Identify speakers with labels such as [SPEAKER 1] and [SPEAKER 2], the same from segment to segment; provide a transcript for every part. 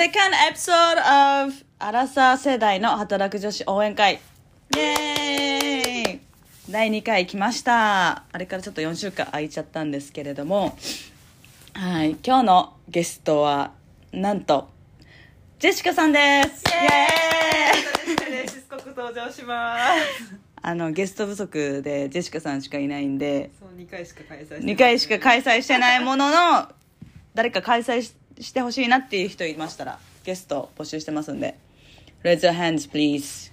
[SPEAKER 1] Second episode of アラサー世代の働く女子応援会。イエーイ。第2回来ました。あれからちょっと4週間空いちゃったんですけれども。はい。今日のゲストはなんとジェシカさんです。イエーイ。
[SPEAKER 2] しつこく登場します。
[SPEAKER 1] あのゲスト不足でジェシカさんしかいないんで
[SPEAKER 2] そう2回しか開催してない。
[SPEAKER 1] 2回しか開催してないものの誰か開催ししてほしいなっていう人いましたらゲスト募集してますんで。Raise your hands please.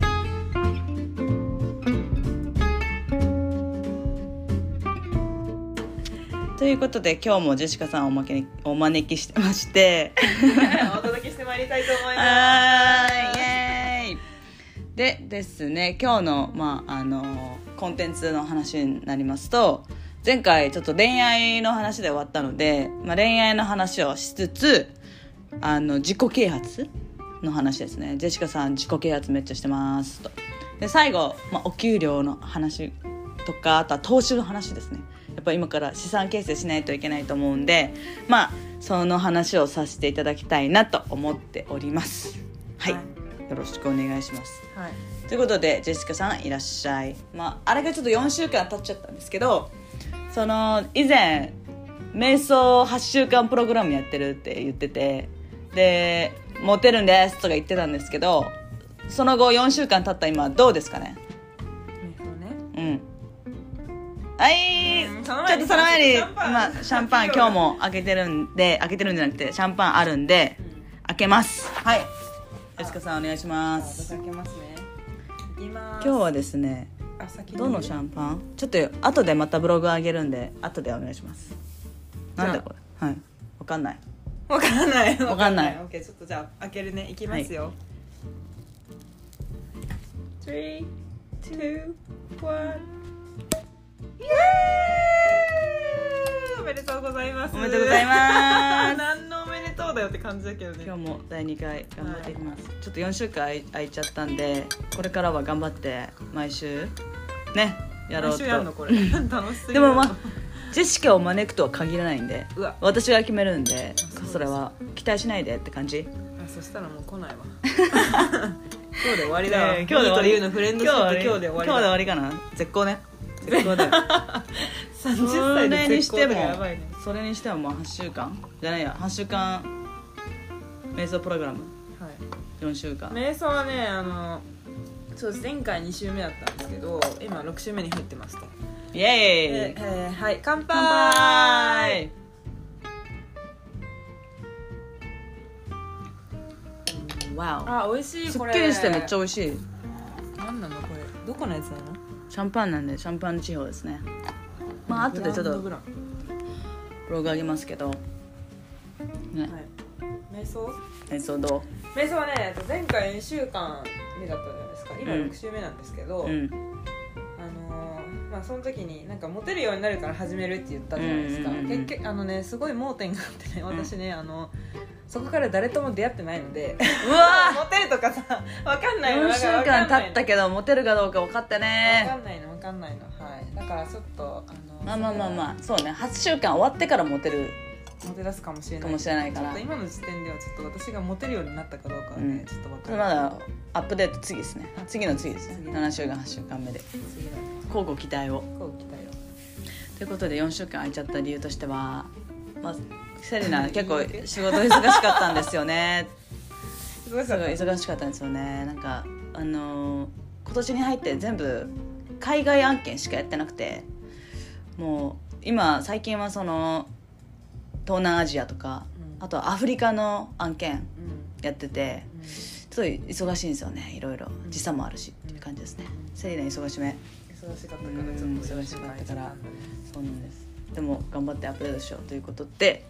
[SPEAKER 1] ということで今日もジェシカさんをおまけにお招きしてまして。
[SPEAKER 2] お届けしてまいりたいと思います。
[SPEAKER 1] はーいイエーイ。でですね今日の,、まあ、あのコンテンツの話になりますと前回ちょっと恋愛の話で終わったので、まあ、恋愛の話をしつつあの自己啓発の話ですね。ジェシカさん自己啓発めっちゃしてますと。で最後、まあ、お給料の話とかあとは投資の話ですね。やっぱ今から資産形成しないといけないと思うんでまあその話をさせていただきたいなと思っております。はい、
[SPEAKER 2] は
[SPEAKER 1] よろしくお願いします。
[SPEAKER 2] はい。
[SPEAKER 1] ということでジェシカさんいらっしゃい、まあ、あれがちょっと4週間経っちゃったんですけどその以前瞑想8週間プログラムやってるって言っててでモテるんですとか言ってたんですけどその後4週間経った今どうですかね？
[SPEAKER 2] ね。
[SPEAKER 1] うん。はい、
[SPEAKER 2] うん
[SPEAKER 1] ちょっとその前に
[SPEAKER 2] シャンパン。
[SPEAKER 1] まあ、シャンパン 今日も開けてるんで開けてるんじゃなくてシャンパンあるんで、開けます。はい。ジェシカさんお願いします。
[SPEAKER 2] 私開けますね。
[SPEAKER 1] 今日はですね
[SPEAKER 2] あ先に。
[SPEAKER 1] どのシャンパン？ちょっと後でまたブログ上げるんで後でお願いします。なんだこれ？はい。わかんない。
[SPEAKER 2] わかんない。
[SPEAKER 1] わかんない。
[SPEAKER 2] オッケー。ちょっとじゃあ開けるね。いきますよ、3 2 1イエーイ！おめでとうございます。
[SPEAKER 1] おめでとうございます。
[SPEAKER 2] 何のおめでとうだよって感じだけどね。
[SPEAKER 1] 今日も第2回頑張っていきます、ちょっと4週間空いちゃったんでこれからは頑張って毎週ねやろうと。
[SPEAKER 2] やんのこれ。楽しすぎる。
[SPEAKER 1] でもまあジェシカを招くとは限らないんで
[SPEAKER 2] うわ。
[SPEAKER 1] 私が決めるんで
[SPEAKER 2] そ
[SPEAKER 1] れは。期待しないでって感じ。
[SPEAKER 2] あそしたらもう来ないわ。今日で終わりだわ、
[SPEAKER 1] えー今日で終わり。
[SPEAKER 2] 今日で終わり
[SPEAKER 1] 今日で終わ
[SPEAKER 2] り
[SPEAKER 1] りかな。絶好ね。絶好だよ。
[SPEAKER 2] 30
[SPEAKER 1] そ
[SPEAKER 2] 歳
[SPEAKER 1] れ
[SPEAKER 2] で絶好
[SPEAKER 1] にしても。
[SPEAKER 2] だやばいね
[SPEAKER 1] それにしてももう8週間。じゃないや。8週間瞑想プログラム。
[SPEAKER 2] はい。
[SPEAKER 1] 4週間。
[SPEAKER 2] 瞑想はねあのそうです。前回2週目だったんですけど今6週目に入ってますと。
[SPEAKER 1] イエーイ
[SPEAKER 2] ええーはい乾杯！
[SPEAKER 1] わ
[SPEAKER 2] あ美味し
[SPEAKER 1] おすっ
[SPEAKER 2] いこれ。
[SPEAKER 1] きりしてめっちゃ美味しい。
[SPEAKER 2] 何なのこれ。どこのやつなの？
[SPEAKER 1] シャンパンなんでシャンパン地方ですね。まあ後でちょっとブログ上げますけど。ね。
[SPEAKER 2] はい。瞑想？
[SPEAKER 1] 瞑想ど
[SPEAKER 2] 瞑想はねえっと前回2週間目だったじゃないですか今
[SPEAKER 1] うん。
[SPEAKER 2] 6週目なんですけど、
[SPEAKER 1] ううん。
[SPEAKER 2] あのーまあその時になんかモテるようになるから始めるって言ったじゃないですか、
[SPEAKER 1] うんうんうん
[SPEAKER 2] 結局あのねすごい盲点があってね私ね、あのそこから誰とも出会ってないので
[SPEAKER 1] うわ
[SPEAKER 2] モテるとかさわかんないの。
[SPEAKER 1] 4週間経ったけどモテるかどうか分かった
[SPEAKER 2] わか
[SPEAKER 1] ね
[SPEAKER 2] んないのわかんないの。はい。だからちょっとあの
[SPEAKER 1] まあまあまあまあそうね。8週間終わってからモテる
[SPEAKER 2] モテ出すかもしれない。
[SPEAKER 1] かもしれないから。
[SPEAKER 2] 今の時点ではちょっと私がモテるようになったかどうかはね、
[SPEAKER 1] うん。
[SPEAKER 2] ちょっとわかんない。
[SPEAKER 1] まだアップデート次ですね。次の次です。ね
[SPEAKER 2] 次
[SPEAKER 1] 7週間8週間目で。交互期待を。
[SPEAKER 2] こう来たよ
[SPEAKER 1] ということで4週間空いちゃった理由としてはまあセリナ 結構仕事忙しかったんですよね。
[SPEAKER 2] すごい
[SPEAKER 1] 忙しかったんですよね。なんかあのー今年に入って全部海外案件しかやってなくてもう今最近はその東南アジアとか、
[SPEAKER 2] うん。
[SPEAKER 1] あとはアフリカの案件
[SPEAKER 2] うん。
[SPEAKER 1] やってて
[SPEAKER 2] うん。
[SPEAKER 1] すごい忙しいんですよねいろいろ。時差もあるしっていう感じですね。セリナ忙しめ。
[SPEAKER 2] 忙しかったからちょっと
[SPEAKER 1] うん忙しかったから。そうなんです。でも頑張ってアップデートしようということで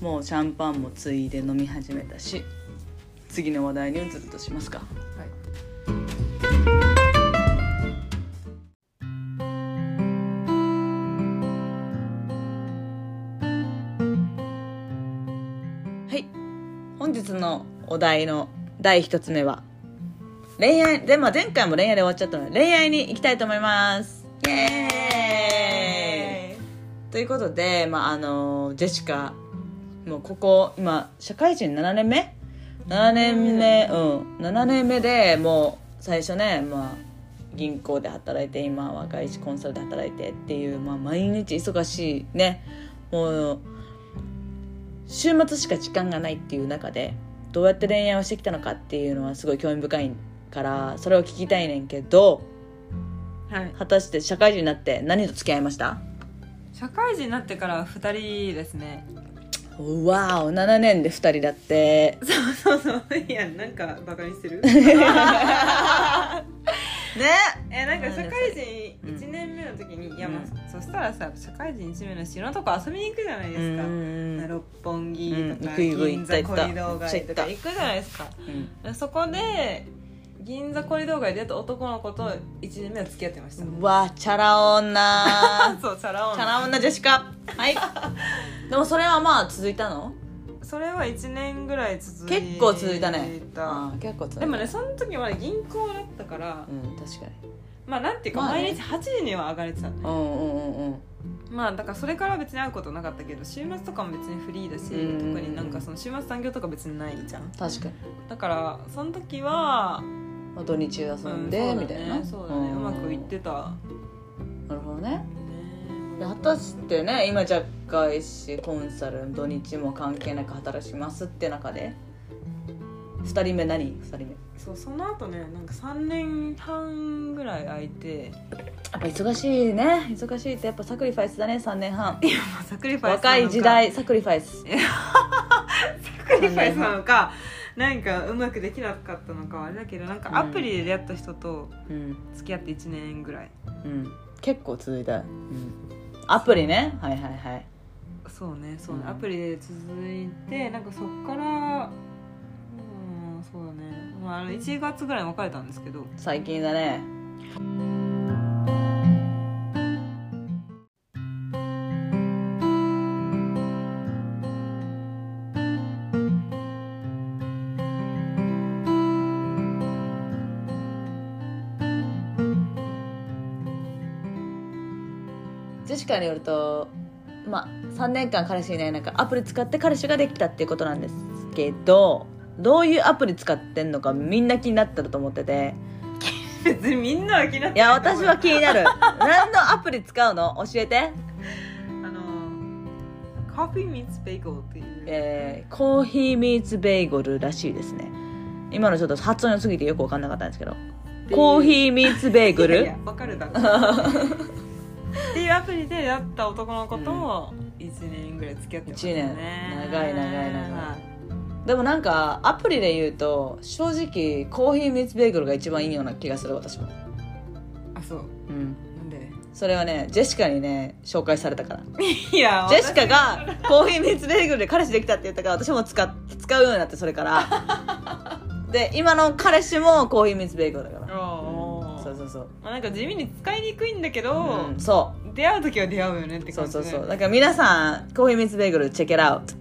[SPEAKER 1] もうシャンパンもついで飲み始めたし次の話題に移るとしますかお題の第一つ目は恋愛で、まあ、前回も恋愛で終わっちゃったので恋愛に行きたいと思います。イエーイ。ということで、まあ、あのジェシカもうここ今社会人7年目？7年目うん。7年目でもう最初ねまあ銀行で働いて今は外資コンサルで働いてっていう、まあ、毎日忙しいね。もう週末しか時間がないっていう中でどうやって恋愛をしてきたのかっていうのはすごい興味深いからそれを聞きたいねんけど
[SPEAKER 2] はい。
[SPEAKER 1] 果たして社会人になって何と付き合いました？
[SPEAKER 2] 社会人になってから2人ですね。
[SPEAKER 1] わお7年で2人だって。
[SPEAKER 2] そうそうそう。いやなんかバカにしてる？
[SPEAKER 1] ね
[SPEAKER 2] えなんか社会人
[SPEAKER 1] うん。
[SPEAKER 2] 1年目の時に、いやまあ
[SPEAKER 1] うん
[SPEAKER 2] そしたらさ社会人1年目のしいろんなとこ遊びに行くじゃないですか、
[SPEAKER 1] うん。
[SPEAKER 2] 六本木とか、銀座コリドー街とか行くじゃないですか。でそこで銀座コリドー街で男の子と1年目は付き合ってました、
[SPEAKER 1] うわチャラ女。
[SPEAKER 2] そうチャラ
[SPEAKER 1] チャラ女ジェシカ。はい。でもそれはまあ続いたの？
[SPEAKER 2] それは1年ぐらい続いた。
[SPEAKER 1] 結構続いたね。あ結構続いた。
[SPEAKER 2] でもねその時は銀行だったから、
[SPEAKER 1] うん確かに。
[SPEAKER 2] まあなんていうか、
[SPEAKER 1] まあね。
[SPEAKER 2] 毎日8時には上がれてたのね。
[SPEAKER 1] うんうんうんうん。
[SPEAKER 2] まあだからそれから別に会うことなかったけど週末とかも別にフリーだし
[SPEAKER 1] うん
[SPEAKER 2] 特になんかその週末残業とか別にないじゃん。
[SPEAKER 1] 確かに。
[SPEAKER 2] だからその時は
[SPEAKER 1] まあ土日遊んで、
[SPEAKER 2] うん
[SPEAKER 1] みたいな。
[SPEAKER 2] そうだね。うまくいってた。
[SPEAKER 1] なるほどね果たしてね今じゃ外資コンサル土日も関係なく働きますって中で2人目何？2人目。
[SPEAKER 2] そうその後ねなんか3年半ぐらい空いて
[SPEAKER 1] やっぱ忙しいね。忙しいってやっぱサクリファイスだね3年半。
[SPEAKER 2] まあサクリファイス
[SPEAKER 1] 若い時代サクリファイス。
[SPEAKER 2] サクリファイスなのか。なんかうまくできなかったのかはあれだけどなんかアプリで出会った人と
[SPEAKER 1] うん、
[SPEAKER 2] 付き合って1年ぐらい。
[SPEAKER 1] うん、結構続いた、うん、アプリね。はいはいはい。
[SPEAKER 2] そうねそうね、
[SPEAKER 1] うん。
[SPEAKER 2] アプリで続いてなんかそっからうんそうだね、まあ、あの1月ぐらいに別れたんですけど。
[SPEAKER 1] 最近だねジェシカによるとまあ3年間彼氏いない中アプリ使って彼氏ができたっていうことなんですけどどういうアプリ使ってんのかみんな気になってると思ってて。
[SPEAKER 2] 別にみんなは気になって
[SPEAKER 1] いや私は気になる。何のアプリ使うの？教えて。
[SPEAKER 2] あのコーヒーミーツベーグルっていう、
[SPEAKER 1] えーコーヒーミーツベーグルらしいですね。今のちょっと発音良すぎてよく分かんなかったんですけど。コーヒーミーツベーグル
[SPEAKER 2] いやわかるだろ っていうアプリで出会った男の子と1年ぐらい付き合ってましたね。
[SPEAKER 1] 一年。長い長い長い
[SPEAKER 2] はい。
[SPEAKER 1] でもなんかアプリで言うと正直コーヒーミーツベーグルが一番いいような気がする私も
[SPEAKER 2] あそう。
[SPEAKER 1] うん。
[SPEAKER 2] なんで？
[SPEAKER 1] それはねジェシカにね紹介されたから。
[SPEAKER 2] いや
[SPEAKER 1] ジェシカがコーヒーミーツベーグルで彼氏できたって言ったから私も使っ使うようになってそれから。で今の彼氏もコーヒーミーツベーグルだからそうそうそう。
[SPEAKER 2] まあ、なんか地味に使いにくいんだけど、
[SPEAKER 1] うんそう。
[SPEAKER 2] 出会う時は出会うよねって
[SPEAKER 1] そう
[SPEAKER 2] 感じで
[SPEAKER 1] そうそうだから皆さんコーヒーミーツベーグルチェックアウト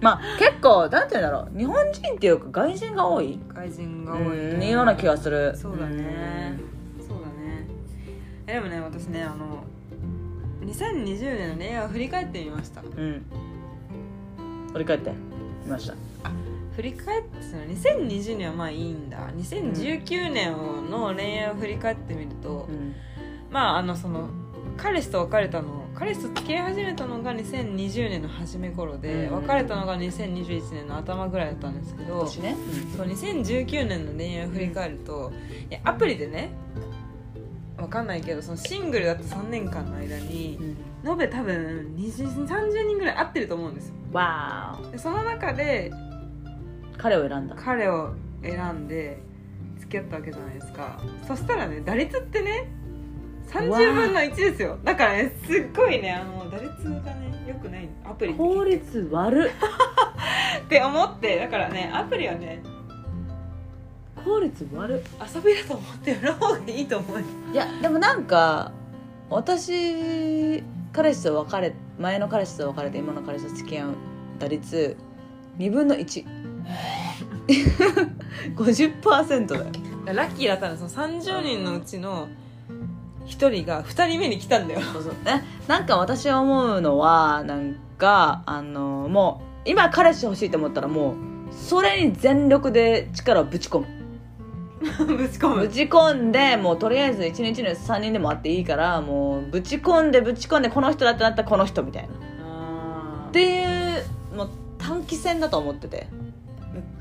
[SPEAKER 1] まあ結構なんて言うんだろう。日本人っていうか外人が多い？
[SPEAKER 2] 外人が多い、
[SPEAKER 1] うんような気がする。
[SPEAKER 2] そうだね。そうだね。えでもね私ねあの2020年の恋愛を振り返ってみました。
[SPEAKER 1] うん、うん。振り返ってみました
[SPEAKER 2] 振り返ってその2020年はまあいいんだ。2019年の恋愛を振り返ってみると、
[SPEAKER 1] うん。
[SPEAKER 2] まああのその彼氏と別れたの彼氏と付き合い始めたのが2020年の初め頃で、
[SPEAKER 1] うん。
[SPEAKER 2] 別れたのが2021年の頭ぐらいだったんですけど
[SPEAKER 1] 年ね、
[SPEAKER 2] そう2019年の恋愛を振り返ると、いやアプリでねわかんないけどそのシングルだった3年間の間に
[SPEAKER 1] うん。
[SPEAKER 2] 延べ多分20 30人ぐらい会ってると思うんですよ。
[SPEAKER 1] わ
[SPEAKER 2] でその中で
[SPEAKER 1] ー彼を選んだ。
[SPEAKER 2] 彼を選んで付き合ったわけじゃないですか。そしたらね打率ってね30分の1ですよ。だからねすっごいねあの打率がねよくない。アプリ
[SPEAKER 1] 効率悪っ。
[SPEAKER 2] って思って。だからねアプリはね
[SPEAKER 1] 効率悪っ。
[SPEAKER 2] 遊びだと思ってやる方がいいと思う
[SPEAKER 1] いやでもなんか私彼氏と別れ前の彼氏と別れて今の彼氏と付き合う打率2分の 150%だよ。
[SPEAKER 2] ラッキーだったの。その30人のうちの1人が2人目に来たんだよ。
[SPEAKER 1] そうそう。ねなんか私は思うのはなんかあのもう今彼氏欲しいと思ったらもうそれに全力で力をぶち込む。
[SPEAKER 2] ぶち込む。
[SPEAKER 1] ぶち込んでもうとりあえず1日に3人でもあっていいからもうぶち込んでぶち込んでこの人だってなったらこの人みたいな。
[SPEAKER 2] あ
[SPEAKER 1] っていうもう短期戦だと思ってて。
[SPEAKER 2] だ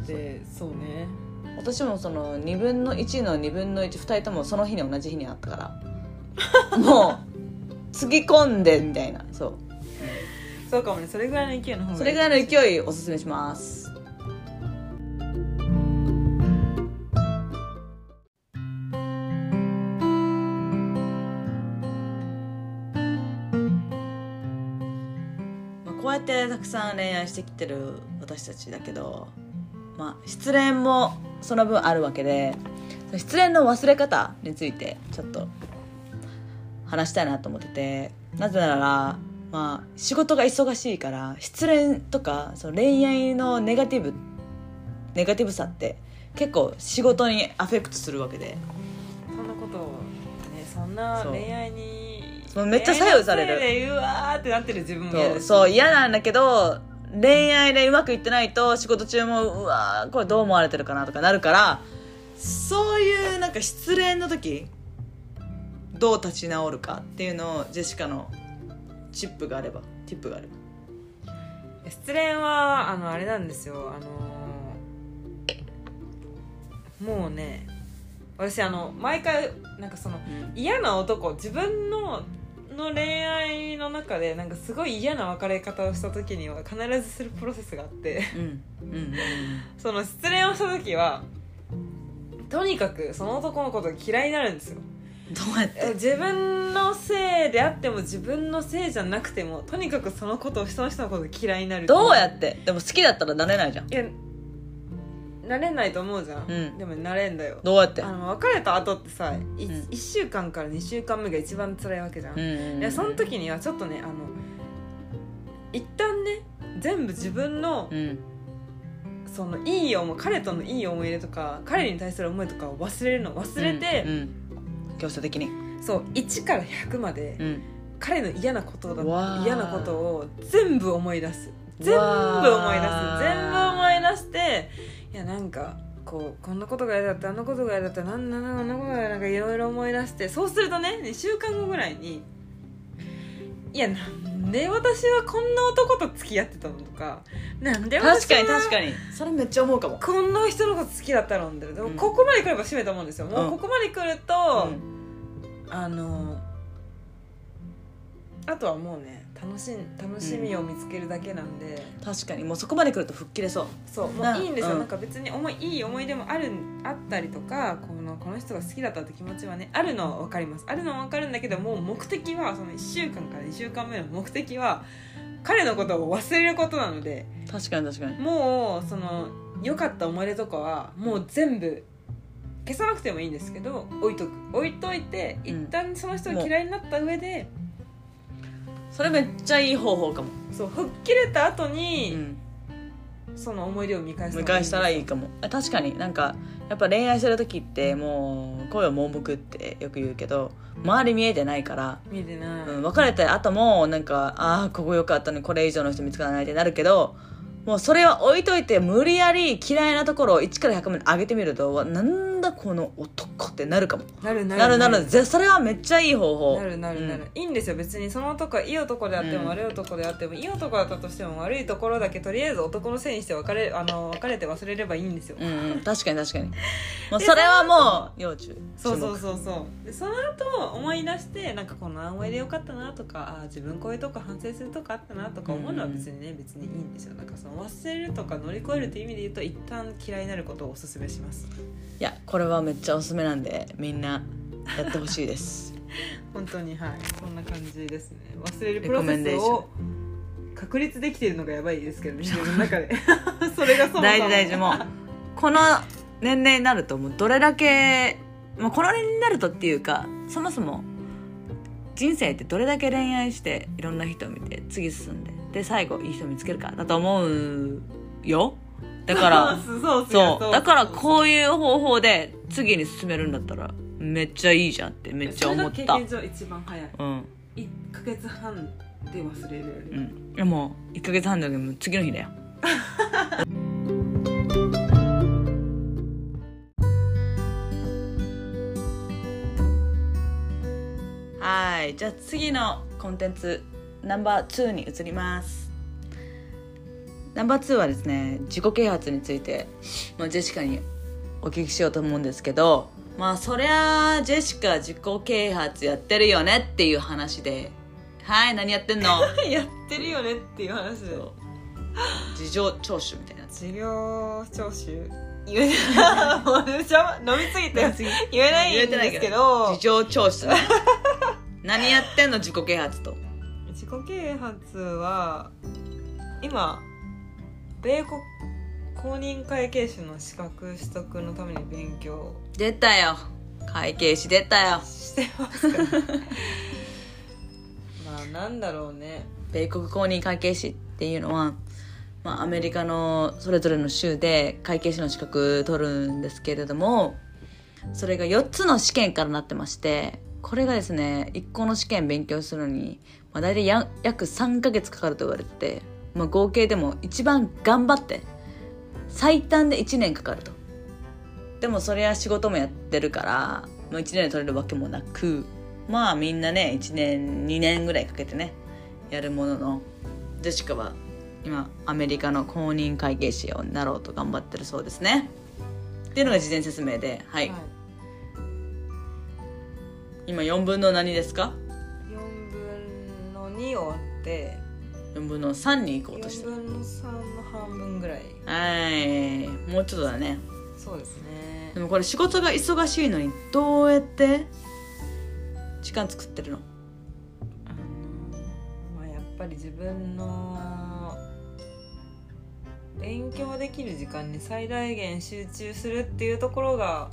[SPEAKER 2] ってそうね。
[SPEAKER 1] 私もその2分の1の2分の12人ともその日に同じ日にあったから。もうつぎ込んでみたいな。そう。
[SPEAKER 2] そうかもね。それぐらいの勢いの方が
[SPEAKER 1] それぐらいの勢いおすすめします。まあこうやってたくさん恋愛してきてる私たちだけど、まあ、失恋もその分あるわけで失恋の忘れ方についてちょっと話したいなと思っててなぜならまあ仕事が忙しいから失恋とかその恋愛のネガティブネガティブさって結構仕事にアフェクトするわけで。
[SPEAKER 2] そんなことをねそんな恋愛に
[SPEAKER 1] そう。めっちゃ左右される。
[SPEAKER 2] うわーってなってる自分も
[SPEAKER 1] そう嫌なんだけど恋愛でうまくいってないと仕事中もうわこれどう思われてるかなとかなるからそういうなんか失恋の時どう立ち直るかっていうのをジェシカのチップがあればティップがあれば。
[SPEAKER 2] 失恋はあのあれなんですよ。あのもうね私あの毎回なんかその嫌な男自分のの恋愛の中でなんかすごい嫌な別れ方をした時には必ずするプロセスがあってその失恋をした時はとにかくその男のことが嫌いになるんですよ。
[SPEAKER 1] どうやって？
[SPEAKER 2] 自分のせいであっても自分のせいじゃなくてもとにかくそのことをその人のことが嫌いになる。
[SPEAKER 1] どうやって？でも好きだったらなれないじゃん。
[SPEAKER 2] いやなれないと思うじゃん、
[SPEAKER 1] うん。
[SPEAKER 2] でもなれんだよ。
[SPEAKER 1] どうやって？
[SPEAKER 2] あの別れた後ってさ、い
[SPEAKER 1] うん。
[SPEAKER 2] 1週間から2週間目が一番辛いわけじゃん、
[SPEAKER 1] うんうんうん
[SPEAKER 2] いやその時にはちょっとねあの一旦ね全部自分の
[SPEAKER 1] うん。
[SPEAKER 2] そのいい思い彼とのいい思い出とか彼に対する思いとかを忘れるの。忘れて、
[SPEAKER 1] うんうん。強制的に。
[SPEAKER 2] そう1から100まで、
[SPEAKER 1] うん。
[SPEAKER 2] 彼の嫌なことだ嫌なことを全部思い出す。全部思い出す。全部思い出していやなんかこうこんなことが嫌だったあんなことが嫌だったなんなんなんあんなことがなんかいろいろ思い出してそうするとね2週間後ぐらいにいやなんで私はこんな男と付き合ってたのとかなんで私
[SPEAKER 1] 確か
[SPEAKER 2] は
[SPEAKER 1] に確かに。それめっちゃ思うかも。
[SPEAKER 2] こんな人のこと好きだったのってでも
[SPEAKER 1] うん。
[SPEAKER 2] ここまで来れば締めたもんですよ。もううんここまで来ると、
[SPEAKER 1] うん。
[SPEAKER 2] あのあとはもうね楽しん楽しみを見つけるだけなんで、
[SPEAKER 1] 確かにもうそこまで来ると吹っ切れそう。
[SPEAKER 2] そうも
[SPEAKER 1] な
[SPEAKER 2] ういいんですよ、
[SPEAKER 1] うん。
[SPEAKER 2] なんか別に思いいい思い出もあるあったりとかこのこの人が好きだったって気持ちはねあるのは分かります。あるのは分かるんだけどもう目的はその1週間から2週間目の目的は彼のことを忘れることなので。
[SPEAKER 1] 確かに確かに。
[SPEAKER 2] もうその良かった思い出とかはもう全部消さなくてもいいんですけど置いとく。置いといて一
[SPEAKER 1] うん。
[SPEAKER 2] 旦その人が嫌いになった上で、
[SPEAKER 1] それめっちゃいい方法かも、
[SPEAKER 2] そう吹っ切れた後
[SPEAKER 1] う
[SPEAKER 2] に、
[SPEAKER 1] ん、
[SPEAKER 2] その思い出を見返すの
[SPEAKER 1] 見返したらいい
[SPEAKER 2] か
[SPEAKER 1] かも。あ確かに。なんかやっぱ恋愛してる時ってもう恋は盲目ってよく言うけど周り見えてないから、
[SPEAKER 2] 見えてない、
[SPEAKER 1] うん、別れた後もなんかああここ良かったのにこれ以上の人見つからないってなるけどもうそれは置いといて無理やり嫌いなところを1から100まで上げてみるとわなんだこの男ってなるかも。
[SPEAKER 2] なるなる
[SPEAKER 1] なるなそれはめっちゃいい方法。
[SPEAKER 2] なるなるなる、いいんですよ。別にその男はいい男であって
[SPEAKER 1] うん
[SPEAKER 2] も悪い男であっても、いい男だったとしても悪いところだけとりあえず男のせいにして別れあの別れて忘れればいいんですよ、
[SPEAKER 1] うん、うん、確かに確かに。もうそれはもう要注意。
[SPEAKER 2] そうそう
[SPEAKER 1] 注
[SPEAKER 2] そうそう。でその後思い出してなんかこの思い出よかったなとかあー自分こういうとこ反省するとこあったなとか思うのは別にね、別にいいんですよ。なんかその忘れるとか乗り越えるっていう意味で言うと一旦嫌いになることをおすすめします。
[SPEAKER 1] 目いやこれはめっちゃおすすめなんでみんなやってほしいです。
[SPEAKER 2] 本当にはい。そんな感じですね。忘れる
[SPEAKER 1] レ
[SPEAKER 2] プロセスを確立できているのがやばいですけどね自分の中で。それがそも
[SPEAKER 1] 大事大事。もうこの年齢になるともうどれだけもうこの年齢になるとっていうかそもそも人生ってどれだけ恋愛していろんな人を見て次進んでで最後いい人見つけるかだと思うよ。だから
[SPEAKER 2] そう
[SPEAKER 1] だからこういう方法で次に進めるんだったらめっちゃいいじゃんってめっちゃ思った。
[SPEAKER 2] 経験上一番早い。
[SPEAKER 1] うん。
[SPEAKER 2] 1ヶ月半で忘れるより、
[SPEAKER 1] うん。でも1ヶ月半だけど次の日だよ。はい。じゃあ次のコンテンツナンバー2に移ります。ナンバー2はですね自己啓発について、まあ、ジェシカにお聞きしようと思うんですけどまあそりゃあジェシカ自己啓発やってるよねっていう話で。はい何やってんの？
[SPEAKER 2] やってるよねっていう話。で
[SPEAKER 1] 事情聴取みたいなやつ。
[SPEAKER 2] 授業聴取？言えもうしゃ飲みすぎて。言えないんですけど。
[SPEAKER 1] 事情聴取。ね何やってんの？自己啓発と。
[SPEAKER 2] 自己啓発は今米国公認会計士の資格取得のために勉強。
[SPEAKER 1] 出たよ。会計士出たよ。
[SPEAKER 2] してますかまあなんだろうね。
[SPEAKER 1] 米国公認会計士っていうのは、まあ、アメリカのそれぞれの州で会計士の資格取るんですけれどもそれが4つの試験からなってましてこれがですね1個の試験勉強するのに、まあ、大体や約3ヶ月かかると言われてて、まあ、合計でも一番頑張って最短で1年かかると。でもそれは仕事もやってるから、まあ、1年で取れるわけもなくまあみんなね1年2年ぐらいかけてねやるもののジェシカは今アメリカの公認会計士をなろうと頑張ってるそうですね。っていうのが事前説明ではい、
[SPEAKER 2] はい。
[SPEAKER 1] 今4分の何ですか
[SPEAKER 2] ？4分の2を割って
[SPEAKER 1] ？4分の3に行こうとし
[SPEAKER 2] 4
[SPEAKER 1] て
[SPEAKER 2] 分の3の半分ぐらい。
[SPEAKER 1] はい。もうちょっとだね。
[SPEAKER 2] そうですね。
[SPEAKER 1] でもこれ仕事が忙しいのにどうやって？時間作ってるの？
[SPEAKER 2] あのまあやっぱり自分の勉強できる時間に最大限集中するっていうところが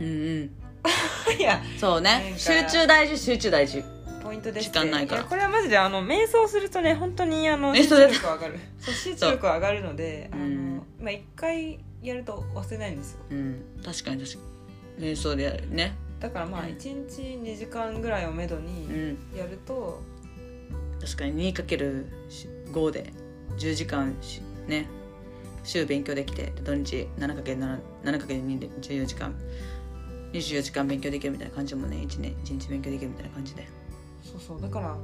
[SPEAKER 1] うんうん。
[SPEAKER 2] いや
[SPEAKER 1] そうね。集中大事集中大事
[SPEAKER 2] ポイントです
[SPEAKER 1] 時間ないから。
[SPEAKER 2] やこれはマジであの瞑想するとね本当にあの集中力上がる。そう集中力上がるのであ
[SPEAKER 1] うん。
[SPEAKER 2] のまあ一回やると忘れないんですよ。
[SPEAKER 1] うん。確かに確かに。瞑想でやるね。
[SPEAKER 2] だからまあ
[SPEAKER 1] うん。
[SPEAKER 2] 1日2時間ぐらいをめど
[SPEAKER 1] う
[SPEAKER 2] に
[SPEAKER 1] ん。
[SPEAKER 2] やると、
[SPEAKER 1] 確かに 2×5 で10時間しね。週勉強できて土日 7×7×2 で14時間。24時間勉強できるみたいな感じもね1年1日勉強できるみたいな感じで
[SPEAKER 2] そうそう。だから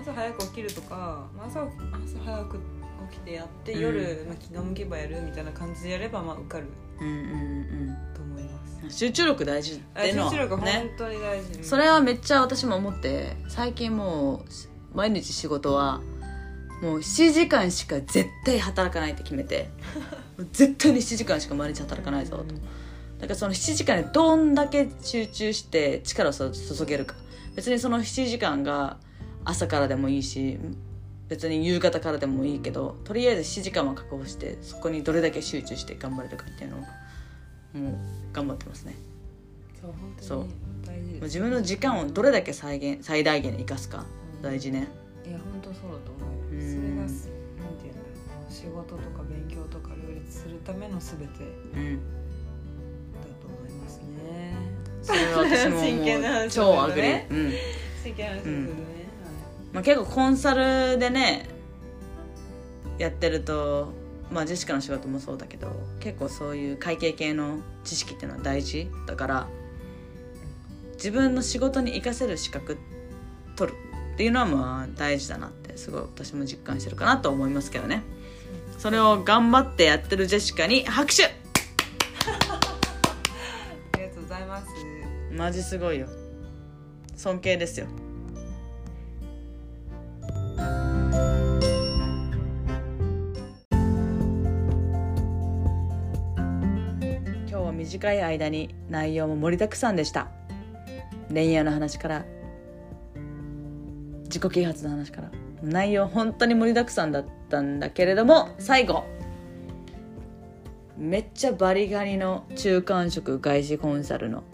[SPEAKER 2] 朝早く起きるとかまあ朝朝早く起きてやって、
[SPEAKER 1] うん。
[SPEAKER 2] 夜、まあ、気が向けばやるみたいな感じでやればまあ受かる
[SPEAKER 1] うんうん
[SPEAKER 2] と思います。
[SPEAKER 1] うん集中力大事っ
[SPEAKER 2] あ
[SPEAKER 1] ていうの
[SPEAKER 2] 集中力本
[SPEAKER 1] はね
[SPEAKER 2] 当に大事、
[SPEAKER 1] それはめっちゃ私も思って最近もう毎日仕事はもう7時間しか絶対働かないって決めて 絶対に7時間しか毎日働かないぞと。だからその7時間でどんだけ集中して力を注げるか別にその7時間が朝からでもいいし別に夕方からでもいいけどとりあえず7時間は確保してそこにどれだけ集中して頑張れるかっていうのをもう頑張ってますね。
[SPEAKER 2] そう本当に大事
[SPEAKER 1] 自分の時間をどれだけ再現最大限に生かすか大事ね。
[SPEAKER 2] いや本当そうだと思うよ
[SPEAKER 1] うん。
[SPEAKER 2] それがすなんていうんだろう。仕事とか勉強とか両立するための全てだ
[SPEAKER 1] うんそれは私も
[SPEAKER 2] 真剣な
[SPEAKER 1] もう
[SPEAKER 2] 話
[SPEAKER 1] 超アグリうん。
[SPEAKER 2] 真剣な話ですよね、
[SPEAKER 1] まあ、結構コンサルでねやってるとまあジェシカの仕事もそうだけど結構そういう会計系の知識っていうのは大事だから自分の仕事に活かせる資格取るっていうのはまあ大事だなってすごい私も実感してるかなと思いますけどね。それを頑張ってやってるジェシカに拍手マジすごいよ。尊敬ですよ。今日は短い間に内容も盛りだくさんでした。恋愛の話から自己啓発の話から内容本当に盛りだくさんだったんだけれども最後めっちゃバリガリの中間職外資コンサルの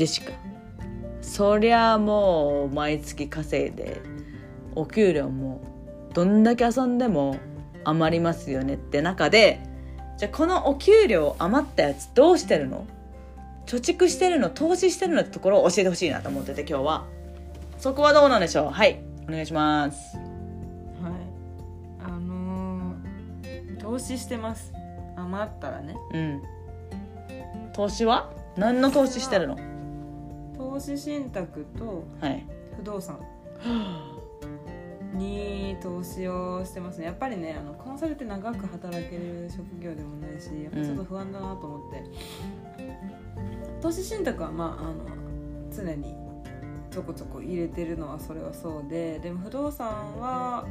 [SPEAKER 1] ジェシカ。そりゃもう毎月稼いでお給料もどんだけ遊んでも余りますよねって中でじゃあこのお給料余ったやつどうしてるの？貯蓄してるの？投資してるのってところを教えてほしいなと思ってて今日は。そこはどうなんでしょう？はいおお願いします。
[SPEAKER 2] はい。あのー投資してます。余ったらね。
[SPEAKER 1] うん。投資は？何の投資してるの？
[SPEAKER 2] 投資信託と
[SPEAKER 1] はい。
[SPEAKER 2] 不動産。に投資をしてますね。やっぱりねあのコンサルって長く働ける職業でもないしやっぱちょっと不安だなと思って、投資信託はまああの常にちょこちょこ入れてるのはそれはそうででも不動産は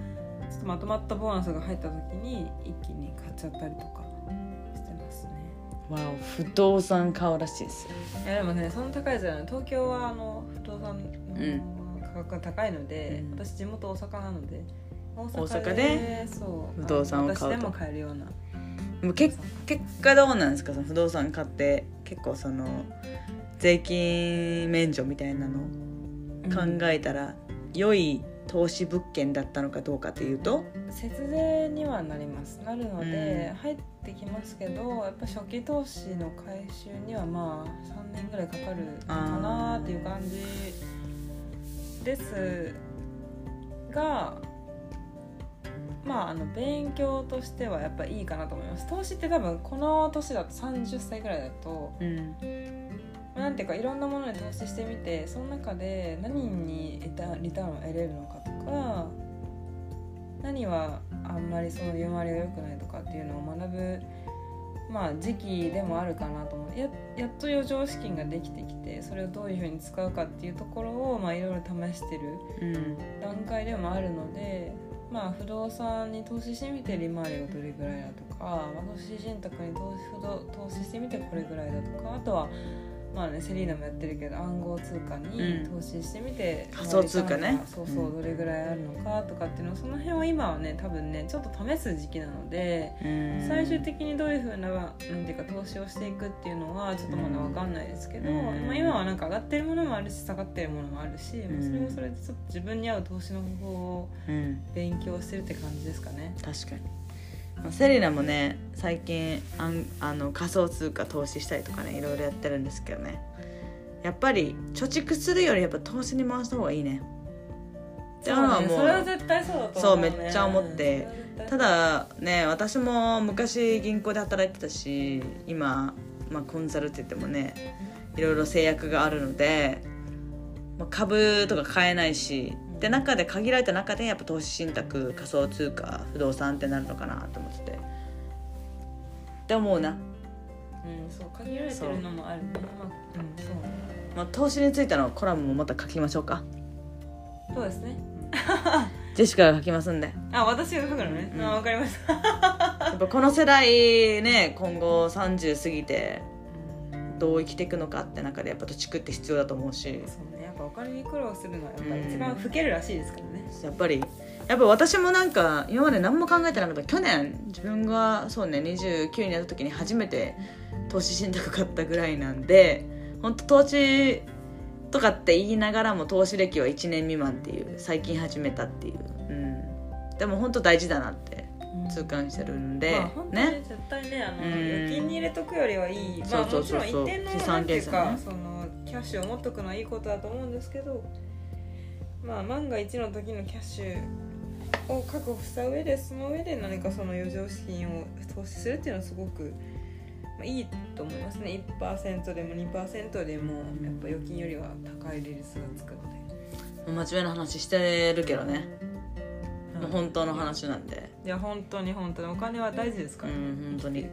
[SPEAKER 2] ちょっとまとまったボーナスが入った時に一気に買っちゃったりとか
[SPEAKER 1] わお不動産買うらしいですよ。
[SPEAKER 2] いやでもねそんな高いじゃない東京はあの不動産
[SPEAKER 1] うん
[SPEAKER 2] の価格が高いので、
[SPEAKER 1] うん。
[SPEAKER 2] 私地元大阪なので大
[SPEAKER 1] 大阪で
[SPEAKER 2] そう
[SPEAKER 1] 不動産を買うと。
[SPEAKER 2] 私でも買えるような。
[SPEAKER 1] でもけ結果どうなんですか？その不動産買って結構その税金免除みたいなの考えたら、良い投資物件だったのかどうかというと。
[SPEAKER 2] 節税にはなります。なるので、
[SPEAKER 1] うん。
[SPEAKER 2] 入ってきますけどやっぱ初期投資の回収にはまあ3年ぐらいかかるかなっていう感じですがまああの勉強としてはやっぱいいかなと思います。投資って多分この年だと30歳ぐらいだと
[SPEAKER 1] うん。
[SPEAKER 2] まあなんていうかいろんなものに投資してみてその中で何にリタリターンを得れるのかとか何はあんまりその利回りが良くないとかっていうのを学ぶまあ時期でもあるかなと思う。ややっと余剰資金ができてきてそれをどういうふうに使うかっていうところをまあいろいろ試してる
[SPEAKER 1] うん。
[SPEAKER 2] 段階でもあるのでまあ不動産に投資してみて利回りがどれぐらいだとか、まあ、投資信託に投資不動投資してみてこれぐらいだとかあとはまあねセリーナもやってるけど暗号通貨に
[SPEAKER 1] うん。
[SPEAKER 2] 投資してみて、
[SPEAKER 1] 仮想通貨ね。
[SPEAKER 2] そうそう
[SPEAKER 1] うん。
[SPEAKER 2] どれぐらいあるのかとかっていうのをその辺は今はね多分ねちょっと試す時期なので。
[SPEAKER 1] うん。
[SPEAKER 2] 最終的にどういうふうななんていうか投資をしていくっていうのはちょっとまだ分かんないですけど、
[SPEAKER 1] うん。
[SPEAKER 2] まあ、今はなんか上がってるものもあるし下がってるものもあるし、まあ
[SPEAKER 1] うん
[SPEAKER 2] それもそれでちょっと自分に合う投資の方法を
[SPEAKER 1] うん。
[SPEAKER 2] 勉強してるって感じですかね。
[SPEAKER 1] 確かに。まあセリナもね最近あんあの仮想通貨投資したりとかねいろいろやってるんですけどね。やっぱり貯蓄するよりやっぱ投資に回した方がいいね。っていうのは
[SPEAKER 2] そうそれは絶対そうだと思う、ね、
[SPEAKER 1] そうめっちゃ思って。ただね私も昔銀行で働いてたし今、まあ、コンサルって言ってもねいろいろ制約があるので、まあ、株とか買えないしで中で限られた中でやっぱ投資信託仮想通貨不動産ってなるのかなと思ってて。って思うな、
[SPEAKER 2] うんそう限られてるのもあるね。まあうんそうね。
[SPEAKER 1] まあ、投資についてのコラムもまた書きましょうか。
[SPEAKER 2] そうですね。
[SPEAKER 1] ジェシカが書きますんで。
[SPEAKER 2] あ私が書くのね、
[SPEAKER 1] うん。
[SPEAKER 2] あ分かりました、
[SPEAKER 1] やっぱこの世代ね今後30過ぎてどう生きていくのかって中でやっぱ貯蓄って必要だと思うし。
[SPEAKER 2] そうねぱお金に苦労するのはやっぱり
[SPEAKER 1] うん
[SPEAKER 2] 一番老けるらしいですからね、
[SPEAKER 1] やっぱりやっぱ私もなんか今まで何も考えてなかった。去年自分がそうね29になった時に初めて投資信託買ったぐらいなんで本当投資とかって言いながらも投資歴は1年未満っていう最近始めたっていう、うん、でも本当大事だなって痛感してるんで、
[SPEAKER 2] まあ
[SPEAKER 1] ね。
[SPEAKER 2] 絶対ねあの
[SPEAKER 1] うん。
[SPEAKER 2] 預金に入れとくよりはいい。まあ
[SPEAKER 1] そうそう
[SPEAKER 2] もちろ
[SPEAKER 1] そうん
[SPEAKER 2] 一定の
[SPEAKER 1] 資産
[SPEAKER 2] なんてそのキャッシュを持っとくのはいいことだと思うんですけどまあ万が一の時のキャッシュを確保した上でその上で何かその余剰資金を投資するっていうのはすごく、まあ、いいと思いますね。1%でも2%でもやっぱ預金よりは高い利率がつくので、
[SPEAKER 1] 真面目な話してるけどね、もう本当の
[SPEAKER 2] い
[SPEAKER 1] 話なんで。
[SPEAKER 2] や本当に本当にお金は大事ですから。ね、
[SPEAKER 1] うん本当に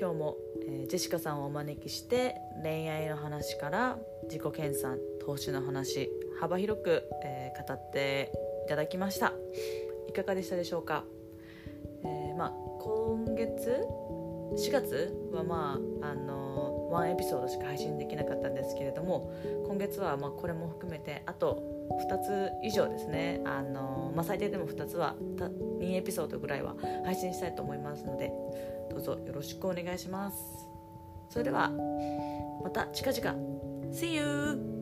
[SPEAKER 1] 今日も、えージェシカさんをお招きして恋愛の話から自己研鑽投資の話幅広く、えー語っていただきました。いかがでしたでしょうか、えーま今月4月はまああのワンエピソードしか配信できなかったんですけれども今月はまこれも含めてあと2つ以上ですね。あの、まあ、最低でも2つは2エピソードぐらいは配信したいと思いますのでどうぞよろしくお願いしますそれではまた近々 See you!